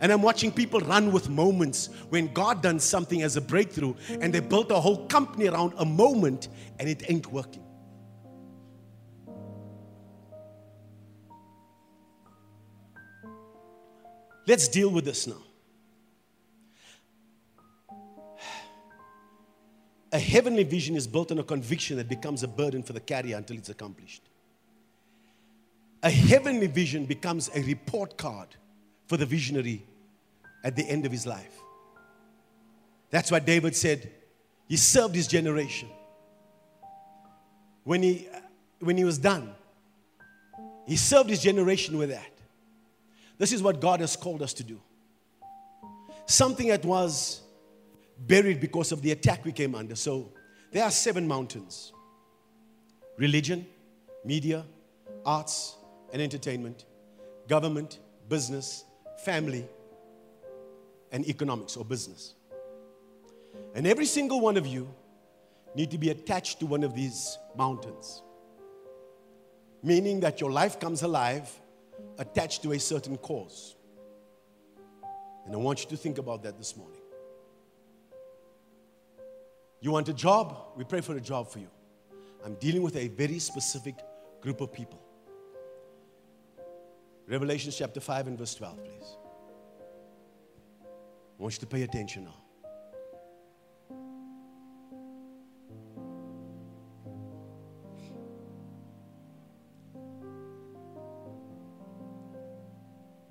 And I'm watching people run with moments when God done something as a breakthrough and they built a whole company around a moment and it ain't working. Let's deal with this now. A heavenly vision is built on a conviction that becomes a burden for the carrier until it's accomplished. A heavenly vision becomes a report card for the visionary at the end of his life. That's why David said he served his generation. When he, when he was done, he served his generation with that. This is what God has called us to do. Something that was buried because of the attack we came under. So there are seven mountains religion, media, arts and entertainment, government, business, family, and economics or business. And every single one of you need to be attached to one of these mountains. Meaning that your life comes alive attached to a certain cause. And I want you to think about that this morning. You want a job? We pray for a job for you. I'm dealing with a very specific group of people. Revelation chapter 5 and verse 12, please. I want you to pay attention now.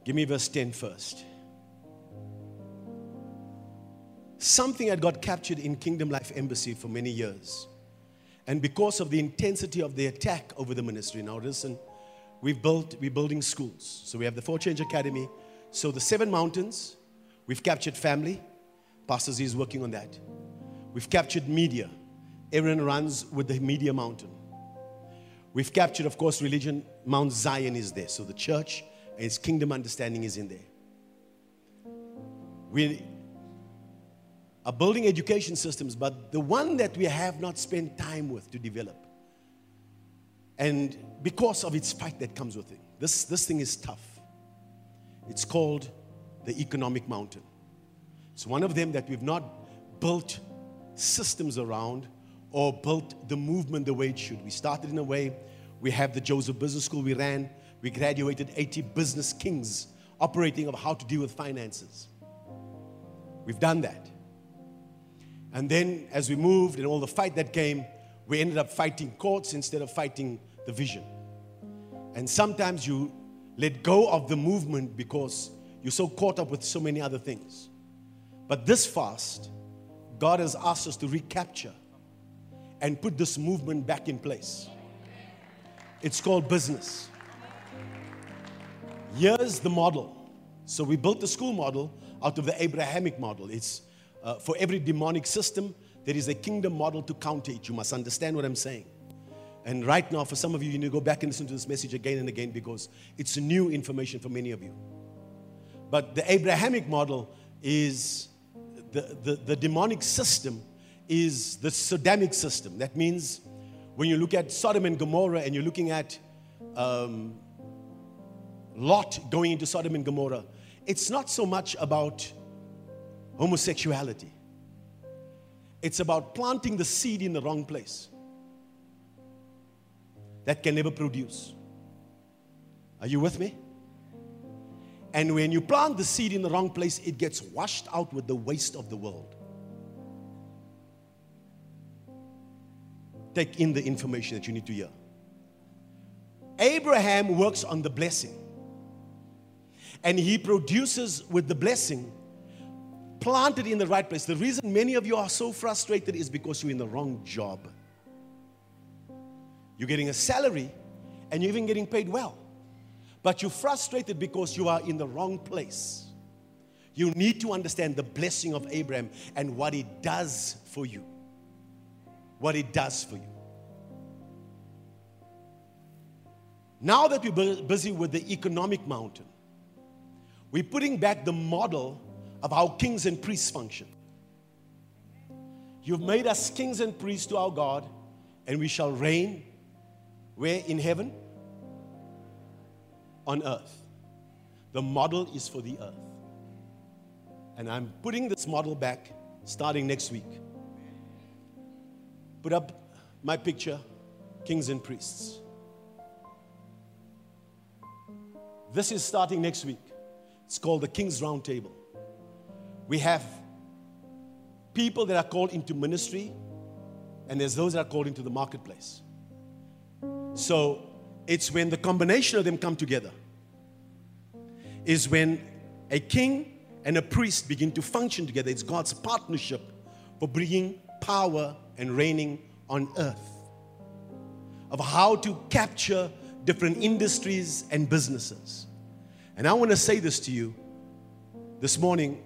Give me verse 10 first. Something had got captured in Kingdom Life Embassy for many years. And because of the intensity of the attack over the ministry, now listen, we've built, we're building schools. So we have the Four Change Academy. So the seven mountains, we've captured family. Pastor Z is working on that. We've captured media. Aaron runs with the media mountain. We've captured, of course, religion. Mount Zion is there. So the church his kingdom understanding is in there. We are building education systems, but the one that we have not spent time with to develop, and because of its fight that comes with it, this, this thing is tough. It's called the economic mountain. It's one of them that we've not built systems around or built the movement the way it should. We started in a way, we have the Joseph Business School we ran, we graduated 80 business kings operating of how to deal with finances. We've done that. And then as we moved and all the fight that came, we ended up fighting courts instead of fighting the vision. And sometimes you let go of the movement because you're so caught up with so many other things. But this fast, God has asked us to recapture and put this movement back in place. It's called business. Here's the model. So we built the school model out of the Abrahamic model. It's uh, for every demonic system, there is a kingdom model to counter it. You must understand what I'm saying. And right now, for some of you, you need to go back and listen to this message again and again because it's new information for many of you. But the Abrahamic model is the, the, the demonic system is the Sodomic system. That means when you look at Sodom and Gomorrah and you're looking at um, Lot going into Sodom and Gomorrah, it's not so much about homosexuality, it's about planting the seed in the wrong place that can never produce. Are you with me? And when you plant the seed in the wrong place, it gets washed out with the waste of the world. Take in the information that you need to hear. Abraham works on the blessing. And he produces with the blessing planted in the right place. The reason many of you are so frustrated is because you're in the wrong job. You're getting a salary and you're even getting paid well. But you're frustrated because you are in the wrong place. You need to understand the blessing of Abraham and what it does for you. What it does for you. Now that we're busy with the economic mountain, we're putting back the model of how kings and priests function. You've made us kings and priests to our God, and we shall reign where in heaven? On earth. The model is for the earth. And I'm putting this model back starting next week. Put up my picture, kings and priests. This is starting next week. It's called the King's Round Table. We have people that are called into ministry, and there's those that are called into the marketplace. So it's when the combination of them come together, is when a king and a priest begin to function together. It's God's partnership for bringing power and reigning on earth, of how to capture different industries and businesses. And I want to say this to you this morning.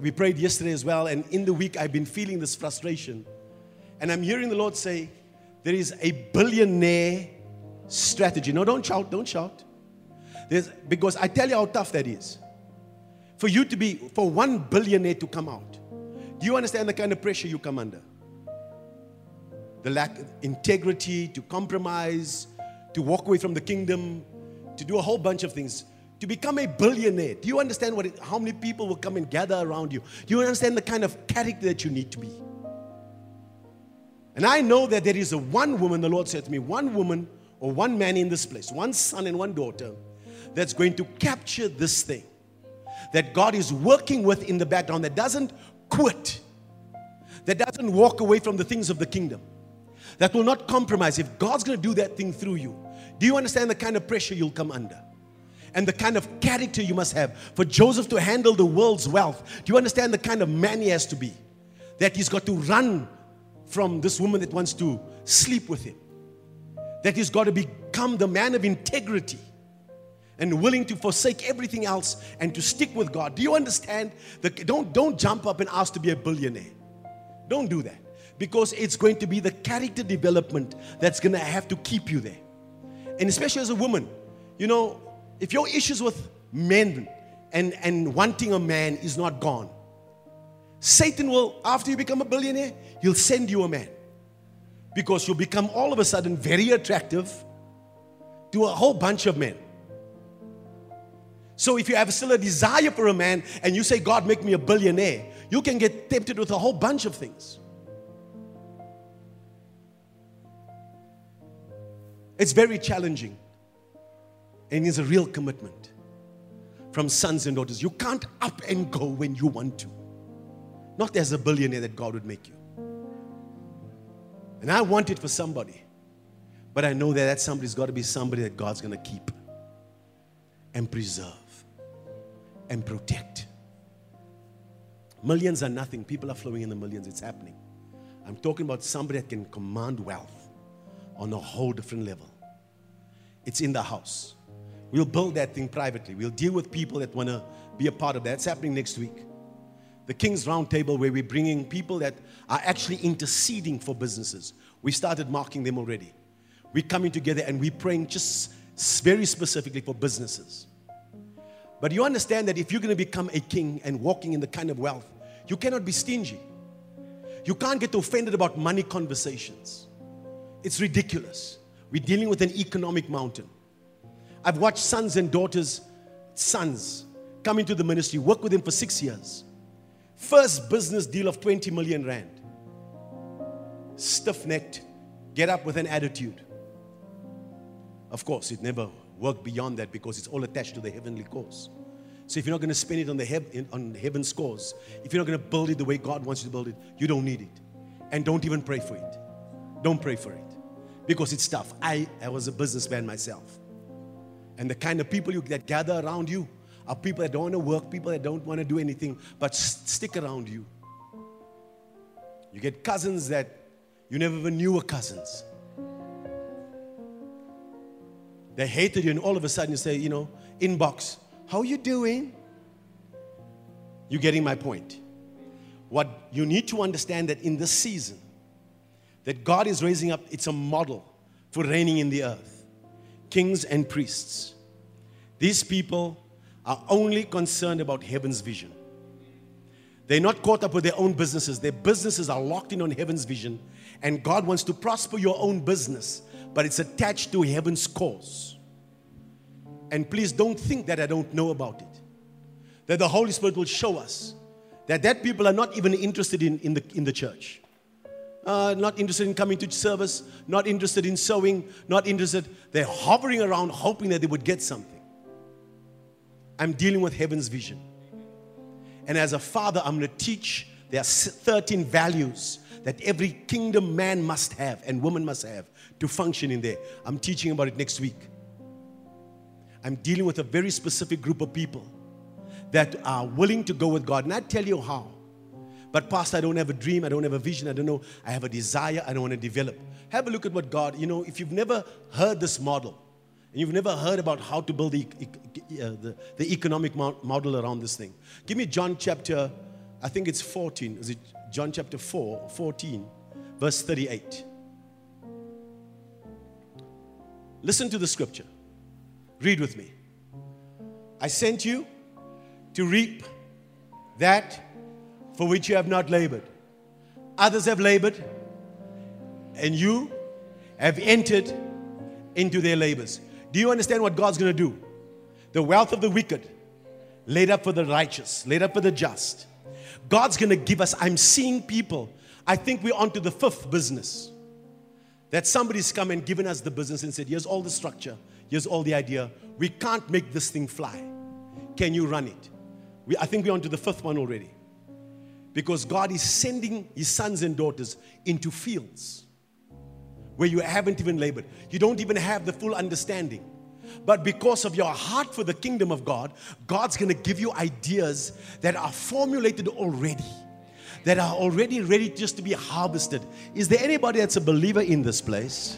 We prayed yesterday as well, and in the week I've been feeling this frustration. And I'm hearing the Lord say, There is a billionaire strategy. No, don't shout, don't shout. There's, because I tell you how tough that is. For you to be, for one billionaire to come out, do you understand the kind of pressure you come under? The lack of integrity, to compromise, to walk away from the kingdom, to do a whole bunch of things. To become a billionaire, do you understand what it, how many people will come and gather around you? Do you understand the kind of character that you need to be? And I know that there is a one woman, the Lord said to me, one woman or one man in this place, one son and one daughter, that's going to capture this thing that God is working with in the background that doesn't quit, that doesn't walk away from the things of the kingdom, that will not compromise. If God's going to do that thing through you, do you understand the kind of pressure you'll come under? And the kind of character you must have for Joseph to handle the world's wealth. Do you understand the kind of man he has to be? That he's got to run from this woman that wants to sleep with him. That he's got to become the man of integrity and willing to forsake everything else and to stick with God. Do you understand? The, don't, don't jump up and ask to be a billionaire. Don't do that. Because it's going to be the character development that's going to have to keep you there. And especially as a woman, you know, if your issues with men and, and wanting a man is not gone, Satan will, after you become a billionaire, he'll send you a man. Because you'll become all of a sudden very attractive to a whole bunch of men. So if you have still a desire for a man and you say, God, make me a billionaire, you can get tempted with a whole bunch of things. It's very challenging. And it's a real commitment from sons and daughters. You can't up and go when you want to. Not as a billionaire that God would make you. And I want it for somebody. But I know that that somebody's got to be somebody that God's going to keep and preserve and protect. Millions are nothing. People are flowing in the millions. It's happening. I'm talking about somebody that can command wealth on a whole different level. It's in the house. We'll build that thing privately. We'll deal with people that want to be a part of that. It's happening next week. The King's Roundtable, where we're bringing people that are actually interceding for businesses. We started marking them already. We're coming together and we're praying just very specifically for businesses. But you understand that if you're going to become a king and walking in the kind of wealth, You cannot be stingy. You can't get offended about money conversations. It's ridiculous. We're dealing with an economic mountain. I've watched sons and daughters, sons, come into the ministry, work with him for six years. First business deal of 20 million rand. Stiff necked, get up with an attitude. Of course, it never worked beyond that because it's all attached to the heavenly cause. So if you're not going to spend it on the heaven, on heaven's cause, if you're not going to build it the way God wants you to build it, you don't need it. And don't even pray for it. Don't pray for it. Because it's tough. I, I was a businessman myself. And the kind of people you, that gather around you are people that don't want to work, people that don't want to do anything, but stick around you. You get cousins that you never even knew were cousins. They hated you, and all of a sudden you say, you know, inbox, how are you doing? You're getting my point? What you need to understand that in this season, that God is raising up, it's a model for reigning in the earth. Kings and priests. These people are only concerned about heaven's vision. They're not caught up with their own businesses. Their businesses are locked in on heaven's vision, and God wants to prosper your own business but it's attached to heaven's cause. And please don't think that I don't know about it. That the Holy Spirit will show us that that people are not even interested in, in, the, in the church. Uh, not interested in coming to service, not interested in sowing, not interested. They're hovering around hoping that they would get something. I'm dealing with heaven's vision. And as a father, I'm going to teach there are 13 values that every kingdom man must have and woman must have to function in there. I'm teaching about it next week. I'm dealing with a very specific group of people that are willing to go with God. And I tell you how. But, Pastor, I don't have a dream. I don't have a vision. I don't know. I have a desire. I don't want to develop. Have a look at what God, you know, if you've never heard this model, and you've never heard about how to build the, uh, the, the economic model around this thing, give me John chapter, I think it's 14. Is it John chapter 4, 14, verse 38. Listen to the scripture. Read with me. I sent you to reap that for which you have not labored. Others have labored, and you have entered into their labors. Do you understand what God's going to do? The wealth of the wicked laid up for the righteous, laid up for the just. God's going to give us. I'm seeing people. I think we're on to the fifth business. That somebody's come and given us the business and said, Here's all the structure, here's all the idea. We can't make this thing fly. Can you run it? We, I think we're on to the fifth one already. Because God is sending His sons and daughters into fields where you haven't even labored. You don't even have the full understanding. But because of your heart for the kingdom of God, God's going to give you ideas that are formulated already that are already ready just to be harvested. Is there anybody that's a believer in this place?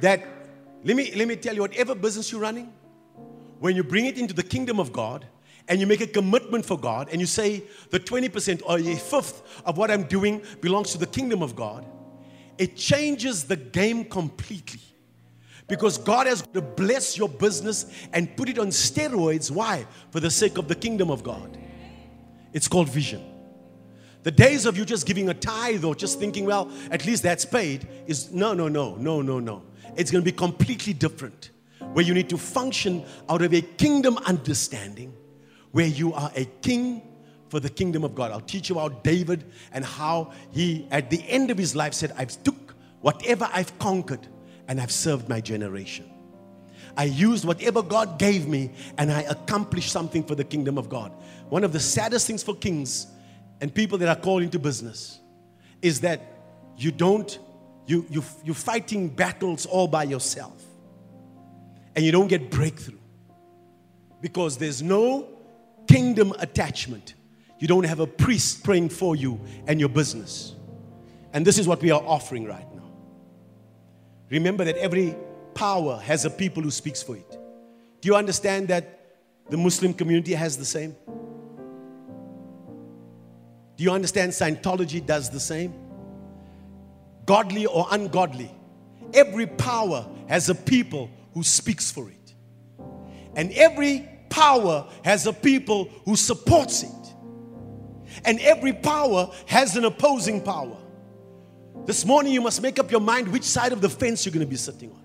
That let me let me tell you, whatever business you're running, when you bring it into the kingdom of God and you make a commitment for God and you say the 20% or a fifth of what I'm doing belongs to the kingdom of God, it changes the game completely. Because God has to bless your business and put it on steroids. Why? For the sake of the kingdom of God. It's called vision. The days of you just giving a tithe or just thinking, well, at least that's paid, is no, no, no, no, no, no. It's going to be completely different. Where you need to function out of a kingdom understanding, where you are a king for the kingdom of God. I'll teach you about David and how he, at the end of his life, said, I've took whatever I've conquered and I've served my generation. I used whatever God gave me and I accomplished something for the kingdom of God. One of the saddest things for kings and people that are called into business is that you don't, you, you, you're fighting battles all by yourself and you don't get breakthrough because there's no kingdom attachment. You don't have a priest praying for you and your business. And this is what we are offering right now. Remember that every power has a people who speaks for it. Do you understand that the Muslim community has the same? Do you understand Scientology does the same? Godly or ungodly, every power has a people who speaks for it. And every power has a people who supports it. And every power has an opposing power. This morning, you must make up your mind which side of the fence you're going to be sitting on.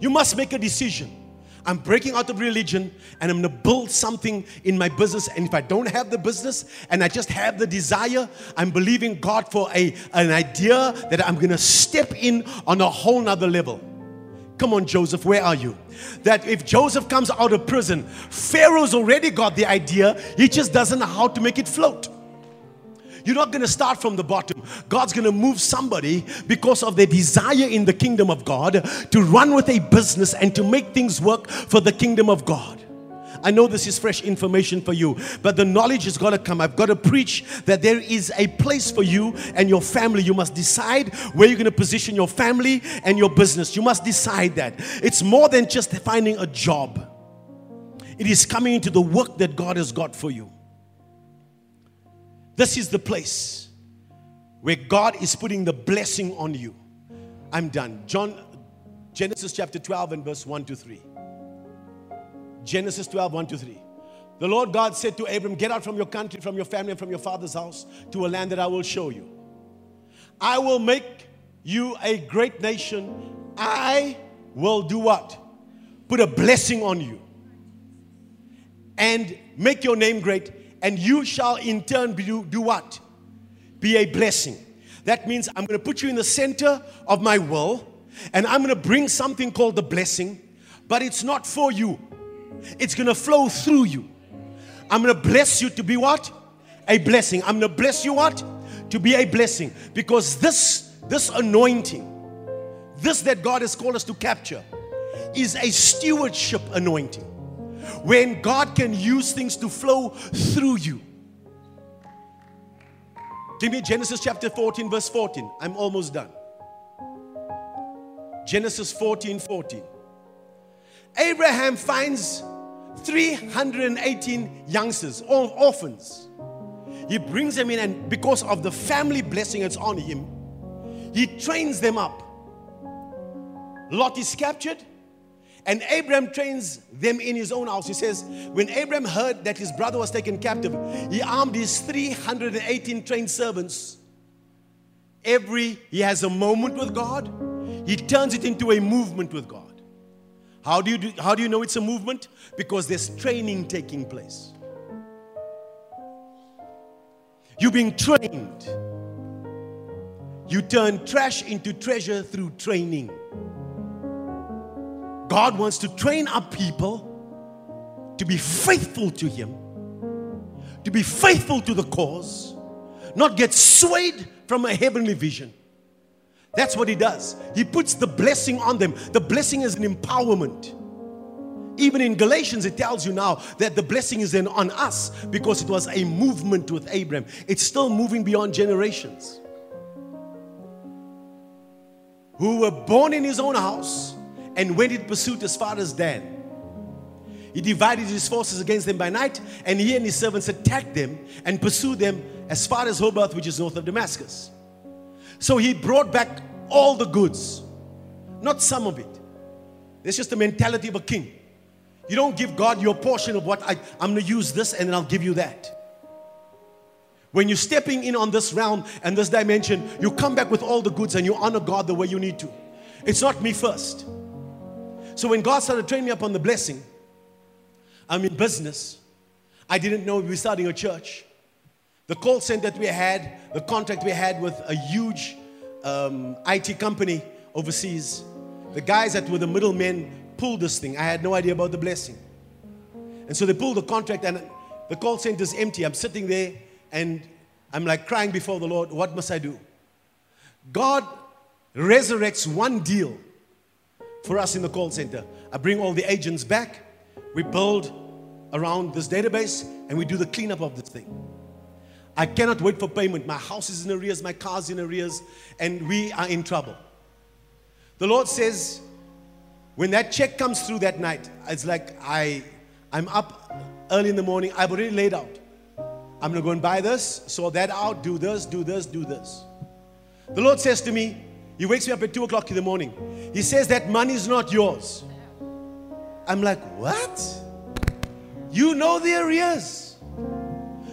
You must make a decision. I'm breaking out of religion and I'm going to build something in my business. And if I don't have the business and I just have the desire, I'm believing God for a, an idea that I'm going to step in on a whole nother level. Come on, Joseph, where are you? That if Joseph comes out of prison, Pharaoh's already got the idea, he just doesn't know how to make it float. You're not going to start from the bottom. God's going to move somebody because of their desire in the kingdom of God to run with a business and to make things work for the kingdom of God. I know this is fresh information for you, but the knowledge has got to come. I've got to preach that there is a place for you and your family. You must decide where you're going to position your family and your business. You must decide that. It's more than just finding a job, it is coming into the work that God has got for you. This is the place where God is putting the blessing on you. I'm done. John Genesis chapter 12 and verse 1 to 3. Genesis 12, 1 to 3. The Lord God said to Abram, Get out from your country, from your family, and from your father's house to a land that I will show you. I will make you a great nation. I will do what? Put a blessing on you and make your name great and you shall in turn do, do what? Be a blessing. That means I'm going to put you in the center of my will, and I'm going to bring something called the blessing, but it's not for you. It's going to flow through you. I'm going to bless you to be what? A blessing. I'm going to bless you what? To be a blessing. Because this, this anointing, this that God has called us to capture, is a stewardship anointing when God can use things to flow through you. Give me Genesis chapter 14, verse 14. I'm almost done. Genesis 14 14. Abraham finds 318 youngsters, all orphans. He brings them in, and because of the family blessing that's on him, he trains them up. Lot is captured. And Abraham trains them in his own house. He says, when Abraham heard that his brother was taken captive, he armed his 318 trained servants. Every, he has a moment with God, he turns it into a movement with God. How do you, do, how do you know it's a movement? Because there's training taking place. You're being trained. You turn trash into treasure through training. God wants to train up people to be faithful to Him, to be faithful to the cause, not get swayed from a heavenly vision. That's what He does. He puts the blessing on them. The blessing is an empowerment. Even in Galatians, it tells you now that the blessing is then on us because it was a movement with Abraham. It's still moving beyond generations. Who were born in his own house, and went in pursuit as far as Dan. He divided his forces against them by night, and he and his servants attacked them and pursued them as far as Hobath, which is north of Damascus. So he brought back all the goods, not some of it. It's just the mentality of a king. You don't give God your portion of what I, I'm going to use this and then I'll give you that. When you're stepping in on this realm and this dimension, you come back with all the goods and you honor God the way you need to. It's not me first. So when God started training me up on the blessing, I'm in business. I didn't know we were starting a church. The call center that we had, the contract we had with a huge um, IT company overseas, the guys that were the middlemen pulled this thing. I had no idea about the blessing. And so they pulled the contract, and the call center is empty. I'm sitting there and I'm like crying before the Lord, what must I do? God resurrects one deal for us in the call center. I bring all the agents back. We build around this database and we do the cleanup of this thing. I cannot wait for payment. My house is in arrears, my car's in arrears, and we are in trouble. The Lord says, when that check comes through that night, it's like I, I'm up early in the morning. I've already laid out. I'm going to go and buy this, sort that out, do this, do this, do this. The Lord says to me, he wakes me up at 2 o'clock in the morning. He says that money is not yours. I'm like, what? You know the arrears.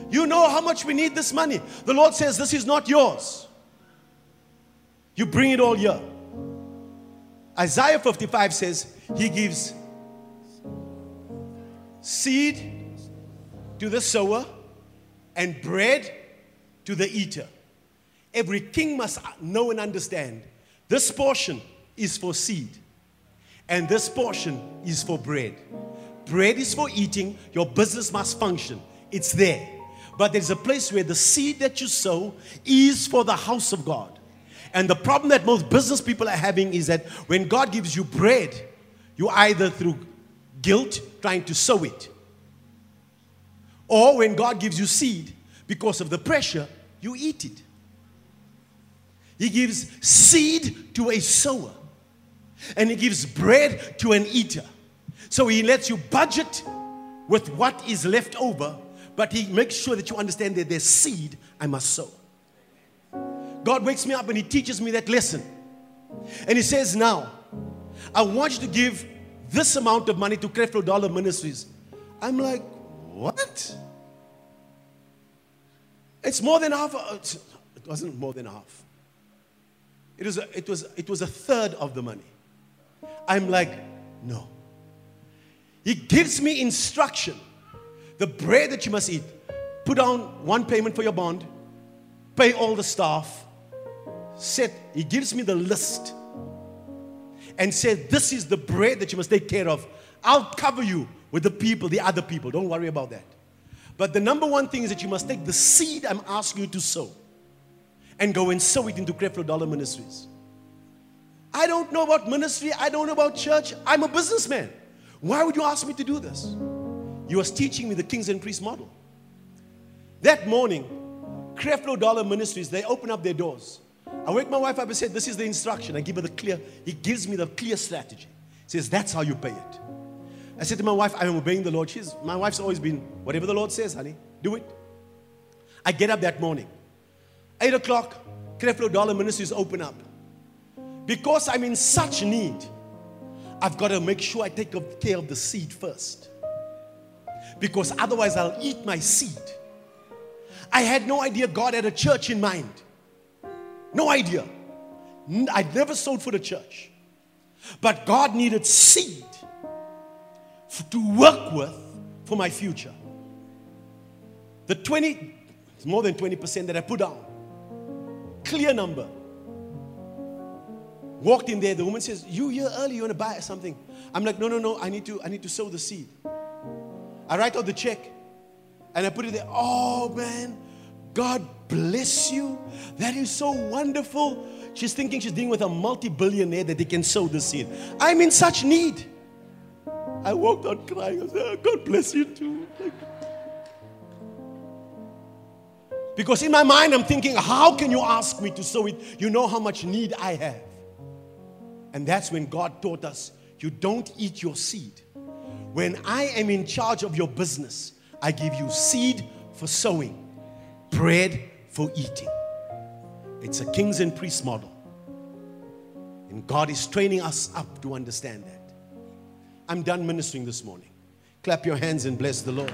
You know how much we need this money. The Lord says, This is not yours. You bring it all here. Isaiah 55 says, He gives seed to the sower and bread to the eater. Every king must know and understand this portion is for seed, and this portion is for bread. Bread is for eating, your business must function. It's there. But there's a place where the seed that you sow is for the house of God. And the problem that most business people are having is that when God gives you bread, you either through guilt trying to sow it, or when God gives you seed, because of the pressure, you eat it. He gives seed to a sower, and He gives bread to an eater. So He lets you budget with what is left over, but He makes sure that you understand that there's seed I must sow. God wakes me up and He teaches me that lesson. And He says, Now, I want you to give this amount of money to Creflo Dollar Ministries. I'm like, What? It's more than half. Uh, it wasn't more than half. It was, a, it, was, it was a third of the money. I'm like, no. He gives me instruction. The bread that you must eat, put down one payment for your bond, pay all the staff, Said, he gives me the list and said, This is the bread that you must take care of. I'll cover you with the people, the other people. Don't worry about that. But the number one thing is that you must take the seed I'm asking you to sow and go and sow it into Creflo Dollar Ministries. I don't know about ministry, I don't know about church. I'm a businessman. Why would you ask me to do this? You was teaching me the kings and priests model. That morning, Creflo Dollar Ministries, they open up their doors. I wake my wife up and said, This is the instruction. I give her the clear, he gives me the clear strategy. He says, That's how you pay it. I said to my wife, I am obeying the Lord. She's, my wife's always been, whatever the Lord says, honey, do it. I get up that morning. 8 o'clock, Creflo Dollar Ministries open up. Because I'm in such need, I've got to make sure I take care of the seed first. Because otherwise, I'll eat my seed. I had no idea God had a church in mind. No idea. I'd never sold for the church. But God needed seed to work with for my future. The 20, it's more than 20% that I put down. Clear number. Walked in there, the woman says, You here early, you want to buy something? I'm like, no, no, no, I need to, I need to sow the seed. I write out the check and I put it there. Oh man, God bless you. That is so wonderful. She's thinking she's dealing with a multi-billionaire that they can sow the seed. I'm in such need. I walked out crying. I said, oh, God bless you too. Because in my mind, I'm thinking, how can you ask me to sow it? You know how much need I have. And that's when God taught us you don't eat your seed. When I am in charge of your business, I give you seed for sowing, bread for eating. It's a kings and priests model. And God is training us up to understand that. I'm done ministering this morning. Clap your hands and bless the Lord.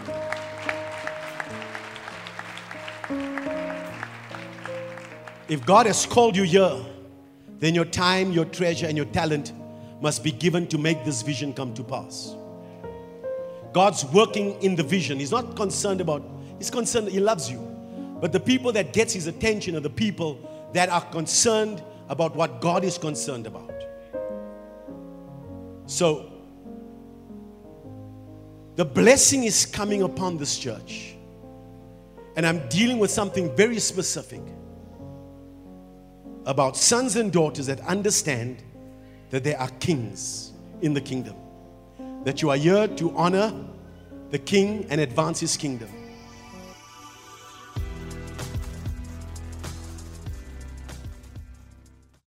If God has called you here, then your time, your treasure, and your talent must be given to make this vision come to pass. God's working in the vision. He's not concerned about, he's concerned, that he loves you. But the people that gets his attention are the people that are concerned about what God is concerned about. So the blessing is coming upon this church. And I'm dealing with something very specific about sons and daughters that understand that they are kings in the kingdom. That you are here to honor the king and advance his kingdom.